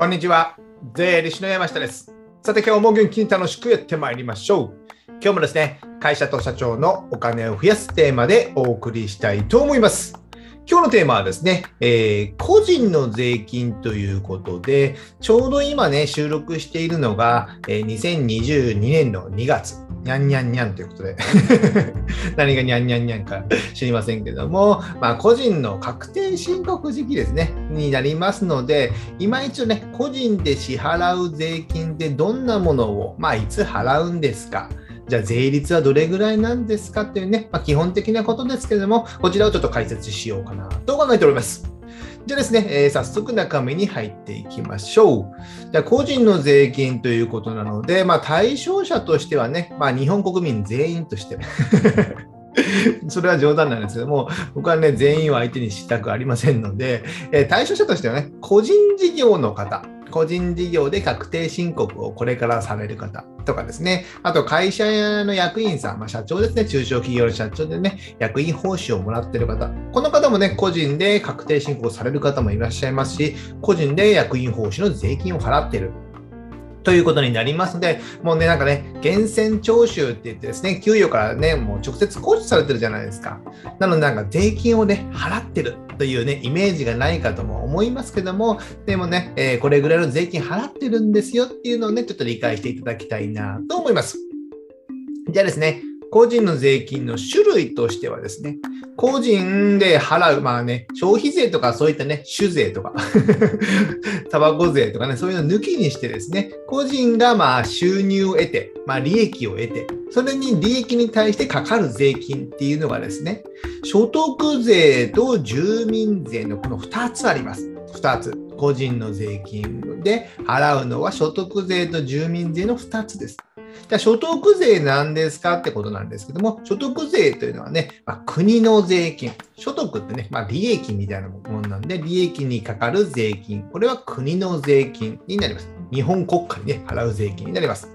こんにちは。税理士の山下です。さて、今日も元気に楽しくやってまいりましょう。今日もですね、会社と社長のお金を増やすテーマでお送りしたいと思います。今日のテーマはですね、えー個人の税金ということで、ちょうど今ね、収録しているのが、え2022年の2月。にゃんにゃんにゃんということで、何がにゃんにゃんにゃんか知りませんけども、まあ、個人の確定申告時期ですね、になりますので、今一度ね、個人で支払う税金ってどんなものを、まあ、いつ払うんですか。じゃあ税率はどれぐらいなんですかっていうね、まあ、基本的なことですけれども、こちらをちょっと解説しようかなと考えております。じゃあですね、えー早速中身に入っていきましょう。じゃあ個人の税金ということなので、まあ、対象者としてはね、まあ、日本国民全員として、それは冗談なんですけども、僕はね、全員を相手にしたくありませんので、えー対象者としてはね、個人事業の方、個人事業で確定申告をこれからされる方とかですね、あと会社の役員さん、まあ、社長ですね、中小企業の社長でね、役員報酬をもらってる方、この方もね、個人で確定申告される方もいらっしゃいますし、個人で役員報酬の税金を払ってる。ということになりますので、もうね、なんかね、源泉徴収って言ってですね、給与からね、もう直接控除されてるじゃないですか。なので、なんか税金をね、払ってるというね、イメージがないかとも思いますけども、でもね、えーこれぐらいの税金払ってるんですよっていうのをね、ちょっと理解していただきたいなと思います。じゃあですね、個人の税金の種類としてはですね、個人で払う、まあね、消費税とかそういったね、酒税とか、タバコ税とかね、そういうの抜きにしてですね、個人がまあ収入を得て、まあ利益を得て、それに利益に対してかかる税金っていうのがですね、所得税と住民税のこの2つあります。2つ。個人の税金で払うのは所得税と住民税の2つです。じゃあ所得税なんですかってことなんですけども、所得税というのはね、まあ、国の税金。所得ってね、まあ、利益みたいなものなんで、利益にかかる税金。これは国の税金になります。日本国家にね、払う税金になります。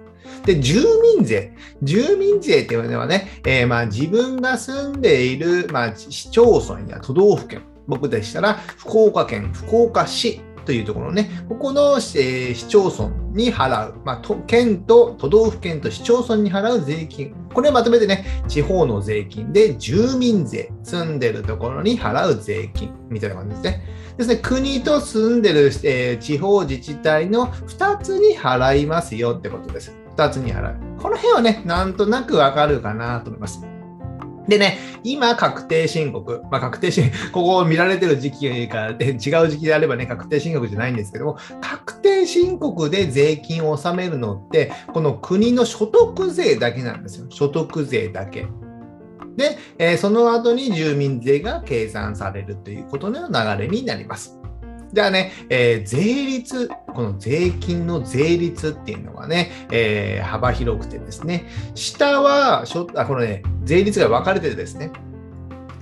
で、住民税。住民税っていうのはね、えーまあ自分が住んでいる、まあ、市町村や都道府県。僕でしたら、福岡県、福岡市というところね、ここの、えー市町村に払う、まあ、と県と都道府県と市町村に払う税金。これをまとめてね、地方の税金で住民税、住んでるところに払う税金みたいな感じですね。ですね、国と住んでる、えー地方自治体の2つに払いますよってことです。2つに払う。この辺はね、なんとなくわかるかなと思います。でね、今、確定申告、まあ、確定申告、ここを見られてる時期からで違う時期であればね、確定申告じゃないんですけども、確定申告で税金を納めるのって、この国の所得税だけなんですよ。所得税だけ。で、えーその後に住民税が計算されるということの流れになります。じゃあね、えー税率、この税金の税率っていうのがね、えー幅広くてですね、下はしょあ、このね、税率が分かれててですね、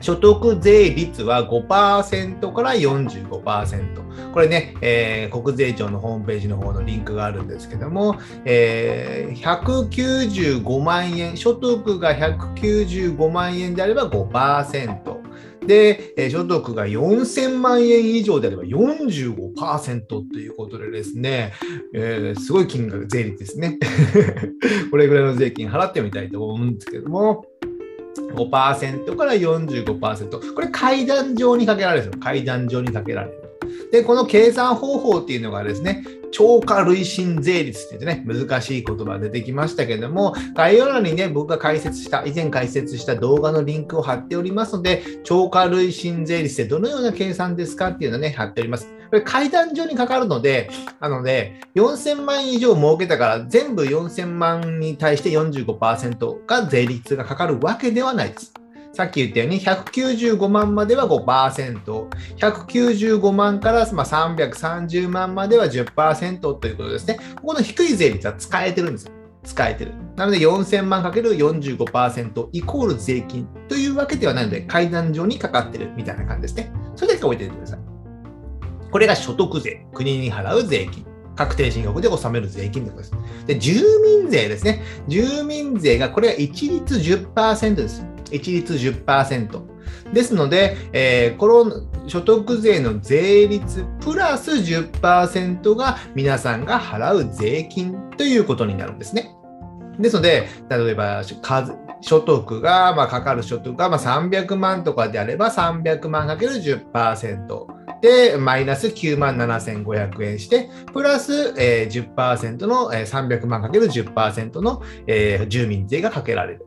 所得税率は5%から45%。これね、えー国税庁のホームページの方のリンクがあるんですけども、えー195万円、所得が195万円であれば5%。で、えー所得が4000万円以上であれば45%ということでですね、えーすごい金額、税率ですね。これぐらいの税金払ってみたいと思うんですけども、5%から45%。これ階段上にかけられるんですよ。階段上にかけられる。で、この計算方法っていうのがですね、超過累進税率って言ってね、難しい言葉出てきましたけども、概要欄にね、僕が解説した、以前解説した動画のリンクを貼っておりますので、超過累進税率ってどのような計算ですかっていうのをね、貼っております。これ階段上にかかるので、なので、4000万以上儲けたから、全部4000万に対して45%が税率がかかるわけではないです。さっき言ったように、195万までは5%、195万からま330万までは10%ということですね。ここの低い税率は使えてるんですよ。使えてる。なので4000万かける45%イコール税金というわけではないので、階段上にかかってるみたいな感じですね。それだけ覚えておいてください。これが所得税、国に払う税金。確定申告で納める税金ということです。で、住民税ですね。住民税が、これは一律10%です。一律10%。ですので、えーこの所得税の税率プラス10%が皆さんが払う税金ということになるんですね。ですので、例えば所得が、まあ、かかる所得が、まあ、300万とかであれば300万かける10%で、マイナス9万7500円して、プラス、えー、10%の、えー、300万かける10%の、えー、住民税がかけられる。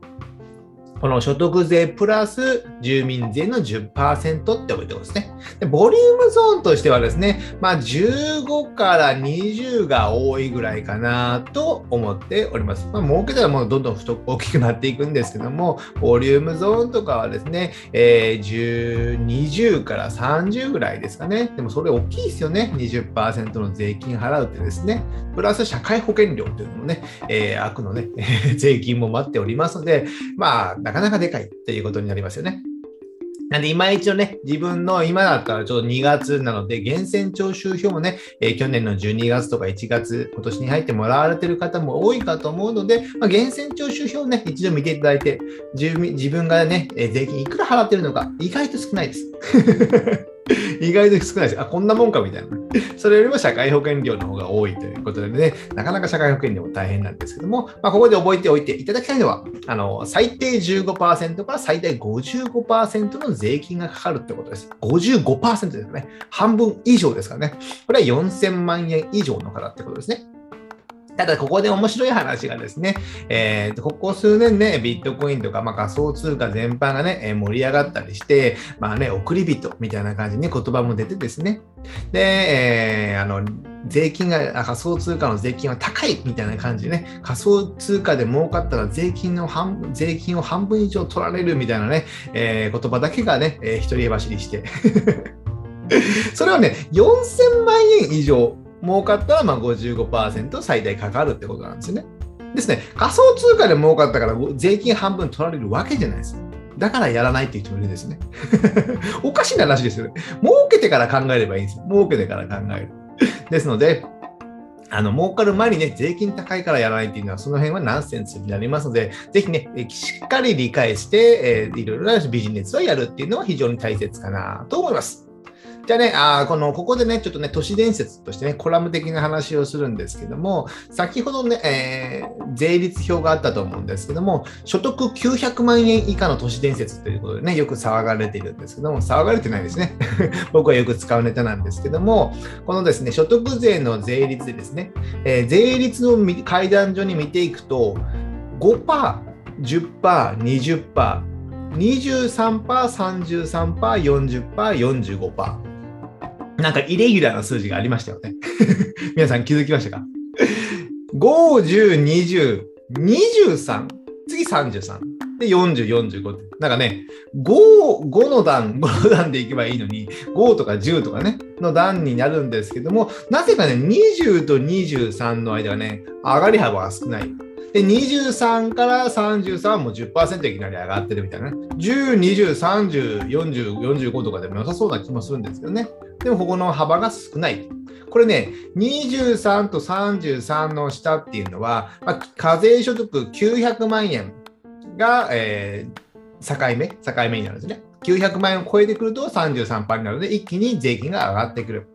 この所得税プラス住民税の10%って覚えてますね。でボリュームゾーンとしてはですね、まあ、15から20が多いぐらいかなと思っております。まあ、儲けたらもうどんどん太大きくなっていくんですけども、ボリュームゾーンとかはですね、えー、10 20から30ぐらいですかね。でもそれ大きいですよね。20%の税金払うってですね。プラス社会保険料というのもね、えー、悪のね、税金も待っておりますので、まあ、なかなかでかいっていうことになりますよね。なんで、今一度ね、自分の今だったらちょうど2月なので、源泉徴収票もね、えー、去年の12月とか1月、今年に入ってもらわれてる方も多いかと思うので、まあ、源泉徴収票をね、一度見ていただいて、自分がねえ、税金いくら払ってるのか、意外と少ないです。意外と少ないです。あ、こんなもんかみたいな。それよりも社会保険料の方が多いということでね、なかなか社会保険料も大変なんですけども、まあ、ここで覚えておいていただきたいのは、あの最低15%から最大55%の税金がかかるってことです。55%ですね。半分以上ですからね。これは4000万円以上の方ってことですね。ただ、ここで面白い話がですね、えー、ここ数年ね、ビットコインとか、まあ、仮想通貨全般がね、盛り上がったりして、まあね、送り人みたいな感じに言葉も出てですね、で、えー、あの、税金が、仮想通貨の税金は高いみたいな感じでね、仮想通貨で儲かったら税金の半税金を半分以上取られるみたいなね、えー、言葉だけがね、えー、一人走りして。それはね、4000万円以上儲かったらまあ55%最大かかるってことなんですよね。ですね、仮想通貨で儲かったから税金半分取られるわけじゃないです。だからやらないっていう人もいるんですね。おかしな話ですよね。儲けてから考えればいいんですよ。儲けてから考える。ですので、あの、儲かる前にね、税金高いからやらないっていうのは、その辺はナンセンスになりますので、ぜひね、しっかり理解して、えー、いろいろなビジネスをやるっていうのは非常に大切かなと思います。じゃあね、あこのここでね、ちょっとね、都市伝説としてね、コラム的な話をするんですけども、先ほどね、えー、税率表があったと思うんですけども、所得900万円以下の都市伝説ということでね、よく騒がれているんですけども、騒がれてないですね。僕はよく使うネタなんですけども、このですね、所得税の税率ですね、えー、税率の階段上に見ていくと、5%、10%、20%、23%、33%、40%、45%。なんかイレギュラーな数字がありましたよね。皆さん気づきましたか ?5、10、20、23、次33。で、40、45って。なんかね、5、5の段、5の段でいけばいいのに、5とか10とかね、の段になるんですけども、なぜかね、20と23の間はね、上がり幅が少ない。で、23から33はもう10%いきなり上がってるみたいなね。10、20、30、40、45とかでも良さそうな気もするんですけどね。でもここの幅が少ない。これね、23と33の下っていうのは、まあ、課税所得900万円が、えー、境目、境目になるんですね。900万円を超えてくると33%になるので、一気に税金が上がってくる。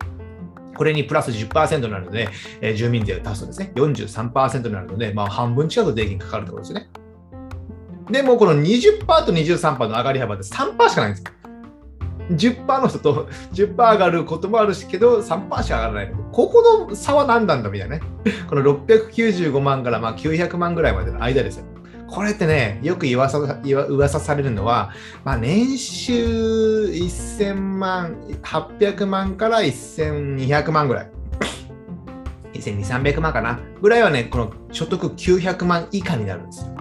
これにプラス10%になるので、えー、住民税を足すとですね、43%になるので、まあ、半分近く税金かかるところですね。でも、この20%と23%の上がり幅って3%しかないんですよ。10%の人と 10%上がることもあるしけど3%しか上がらない。ここの差は何なんだみたいなね。この695万からまあ900万ぐらいまでの間ですよ。これってね、よく言わさ噂されるのは、まあ、年収1000万、800万から1200万ぐらい。1200、300万かなぐらいはね、この所得900万以下になるんですよ。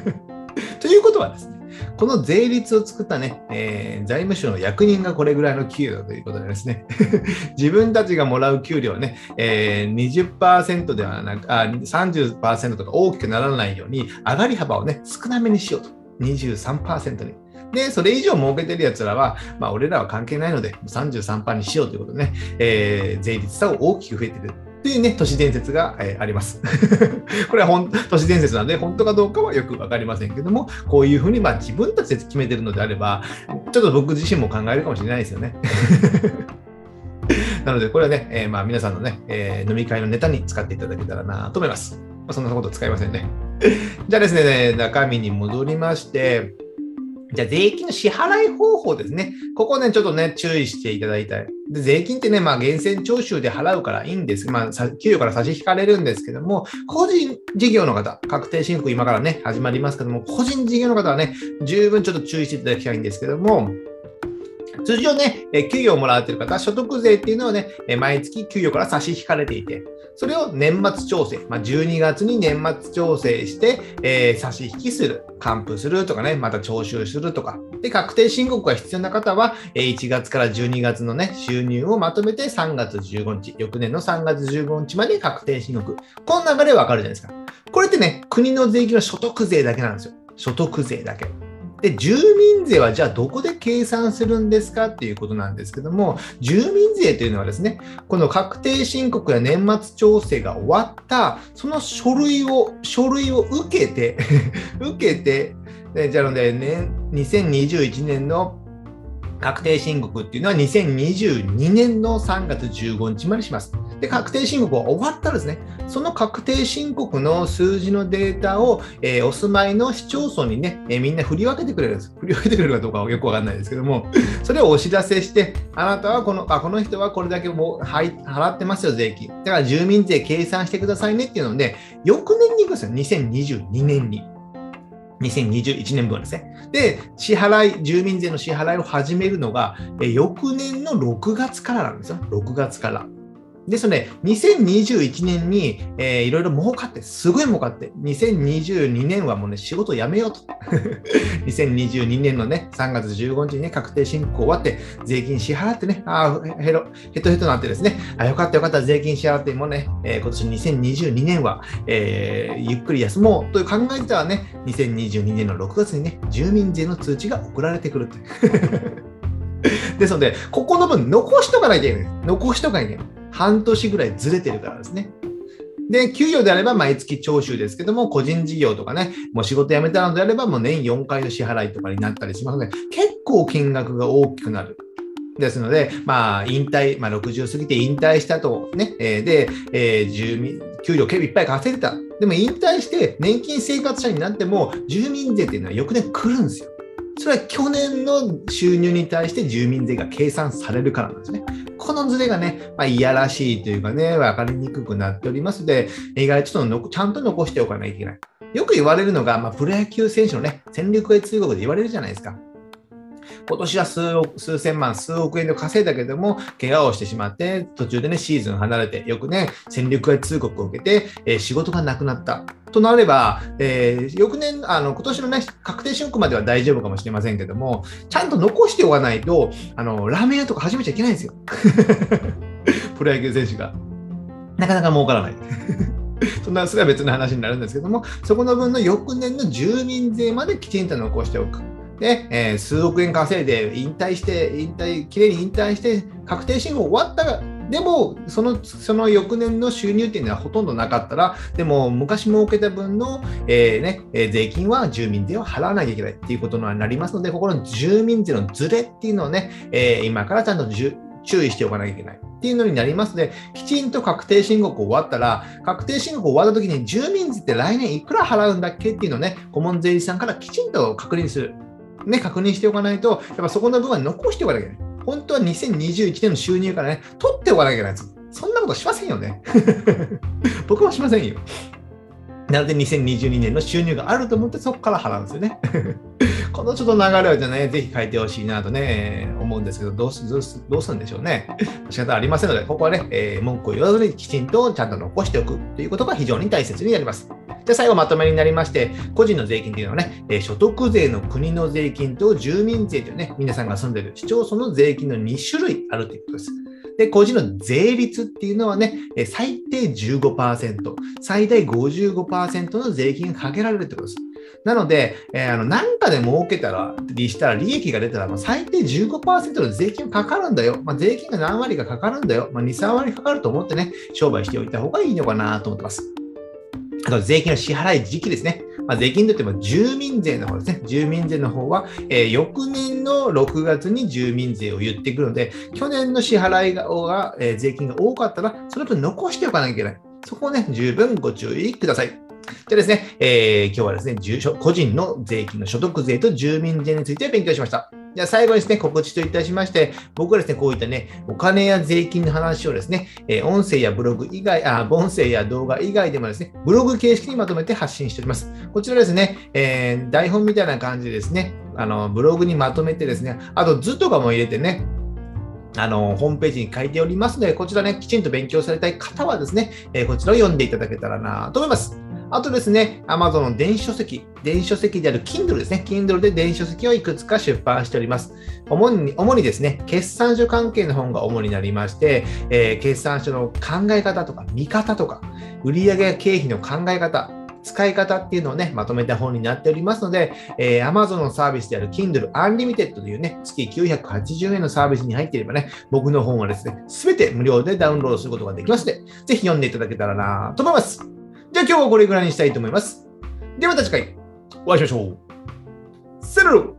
ということはですね、この税率を作ったね、えー、財務省の役人がこれぐらいの給与ということでですね、自分たちがもらう給料ね、えー、20%ではなく、あ30%とか大きくならないように、上がり幅をね、少なめにしようと。23%に。で、それ以上儲けてるやつらは、まあ、俺らは関係ないので、33%にしようということでね、えー、税率差を大きく増えてる。というね、都市伝説が、えー、あります。これは本都市伝説なので、本当かどうかはよく分かりませんけども、こういうふうにまあ自分たちで決めてるのであれば、ちょっと僕自身も考えるかもしれないですよね。なので、これはね、えー、まあ皆さんのね、えー、飲み会のネタに使っていただけたらなと思います。まあ、そんなこと使いませんね。じゃあですね、中身に戻りまして、じゃあ、税金の支払い方法ですね。ここね、ちょっとね、注意していただいたい。で、税金ってね、まあ、源泉徴収で払うからいいんです。まあ、給与から差し引かれるんですけども、個人事業の方、確定申告今からね、始まりますけども、個人事業の方はね、十分ちょっと注意していただきたいんですけども、通常ね、え給与をもらっている方、所得税っていうのはね、え毎月給与から差し引かれていて、それを年末調整、まあ、12月に年末調整して、えー、差し引きする、還付するとかね、また徴収するとか。で、確定申告が必要な方は、え1月から12月のね、収入をまとめて3月15日、翌年の3月15日まで確定申告。この流れわかるじゃないですか。これってね、国の税金は所得税だけなんですよ。所得税だけ。で、住民税はじゃあどこで計算するんですかっていうことなんですけども、住民税というのはですね、この確定申告や年末調整が終わった、その書類を、書類を受けて 受けて、じゃあので、ね、2021年の確定申告っていうのは2022年の3月15日までします。で、確定申告が終わったらですね、その確定申告の数字のデータを、えー、お住まいの市町村にね、えー、みんな振り分けてくれるんです。振り分けてくれるかどうかはよくわかんないですけども、それをお知らせして、あなたはこの、あこの人はこれだけもう、はい、払ってますよ、税金。だから住民税計算してくださいねっていうので、翌年に行くんですよ、2022年に。2021年分ですね。で、支払い、住民税の支払いを始めるのが、え翌年の6月からなんですよ。6月から。ですので、2021年に、え、いろいろ儲かって、すごい儲かって、2022年はもうね、仕事辞めようと。2022年のね、3月15日にね、確定申告終わって、税金支払ってね、ああ、ヘロ、ヘトヘトなってですね、あよかったよかった、税金支払って、もうね、えー、今年2022年は、えー、ゆっくり休もうという考えてたらね、2022年の6月にね、住民税の通知が送られてくると ですので、ここの分残しとかないといけない。残しとかないといけない。半年ぐらいずれてるからですね。で、給与であれば毎月徴収ですけども、個人事業とかね、もう仕事辞めたのであれば、もう年4回の支払いとかになったりしますので、結構金額が大きくなる。ですので、まあ、引退、まあ、60過ぎて引退したと、ね、えー、で、えー、住民、給料結構いっぱい稼いでた。でも引退して年金生活者になっても、住民税っていうのは翌年来るんですよ。それは去年の収入に対して住民税が計算されるからなんですね。このズレがね、まあ、いやらしいというかね、わかりにくくなっておりますので、意外とちょっとちゃんと残しておかないといけない。よく言われるのが、まあ、プロ野球選手のね、戦力外通告で言われるじゃないですか。今年は数億数千万、数億円で稼いだけども、怪我をしてしまって、途中でね、シーズン離れて、よくね、戦力外通告を受けて、えー、仕事がなくなった。となれば、えー、翌年、あの今年のね、確定申告までは大丈夫かもしれませんけども、ちゃんと残しておかないと、あのラーメン屋とか始めちゃいけないんですよ。プロ野球選手が。なかなか儲からない。そんな、それは別の話になるんですけども、そこの分の翌年の住民税まできちんと残しておく。で、えー、数億円稼いで引退して、引退、きれいに引退して、確定申告終わったでもその、その翌年の収入っていうのはほとんどなかったら、でも昔儲けた分の、えーね、税金は住民税を払わなきゃいけないっていうことになりますので、ここの住民税のズレっていうのをね、えー、今からちゃんと注意しておかなきゃいけないっていうのになりますので、きちんと確定申告終わったら、確定申告終わった時に住民税って来年いくら払うんだっけっていうのをね、顧問税理士さんからきちんと確認する。ね、確認しておかないと、やっぱそこの部分は残しておかなきゃいけない。本当は2021年の収入からね、取っておかなきゃいけないんです。そんなことしませんよね。僕はしませんよ。なので2022年の収入があると思ってそこから払うんですよね。このちょっと流れをじゃね、ぜひ書いてほしいなとね、思うんですけど、どうすどうすどうするんでしょうね。仕方ありませんので、ここはね、えー、文句を言わずにきちんとちゃんと残しておくということが非常に大切になります。じゃ最後まとめになりまして、個人の税金というのはね、え所得税の国の税金と住民税というね、皆さんが住んでいる市町村の税金の2種類あるということです。で、個人の税率っていうのはね、最低15%、最大55%の税金がかけられるってことです。なので、えー、あの何かで儲けたら、したら、利益が出たら、まあ、最低15%の税金がかかるんだよ。まあ、税金が何割かかかるんだよ。まあ、2、3割かかると思ってね、商売しておいた方がいいのかなと思ってます。あと、税金の支払い時期ですね。まあ、税金といっても住民税の方ですね。住民税の方は、えー、翌年の6月に住民税を言ってくるので、去年の支払いが、え、税金が多かったら、その分残しておかなきゃいけない。そこをね、十分ご注意ください。でですね、えー、今日はですね、個人の税金の所得税と住民税について勉強しました。じゃ最後にですね、告知といたしまして、僕はですね、こういったね、お金や税金の話をですね、え、音声やブログ以外、あ、音声や動画以外でもですね、ブログ形式にまとめて発信しております。こちらですね、えー、台本みたいな感じでですね、あの、ブログにまとめてですね、あと図とかも入れてね、あの、ホームページに書いておりますので、こちらね、きちんと勉強されたい方はですね、え、こちらを読んでいただけたらなと思います。あとですね、Amazon の電子書籍、電子書籍である Kindle ですね。Kindle で電子書籍をいくつか出版しております。主に主にですね、決算書関係の本が主になりまして、えー、決算書の考え方とか見方とか、売上や経費の考え方、使い方っていうのをね、まとめた本になっておりますので、えー、Amazon のサービスである Kindle Unlimited というね、月980円のサービスに入っていればね、僕の本はですね、すべて無料でダウンロードすることができますので、ぜひ読んでいただけたらなと思います。じゃあ今日はこれぐらいにしたいと思います。ではまた次回お会いしましょう。セル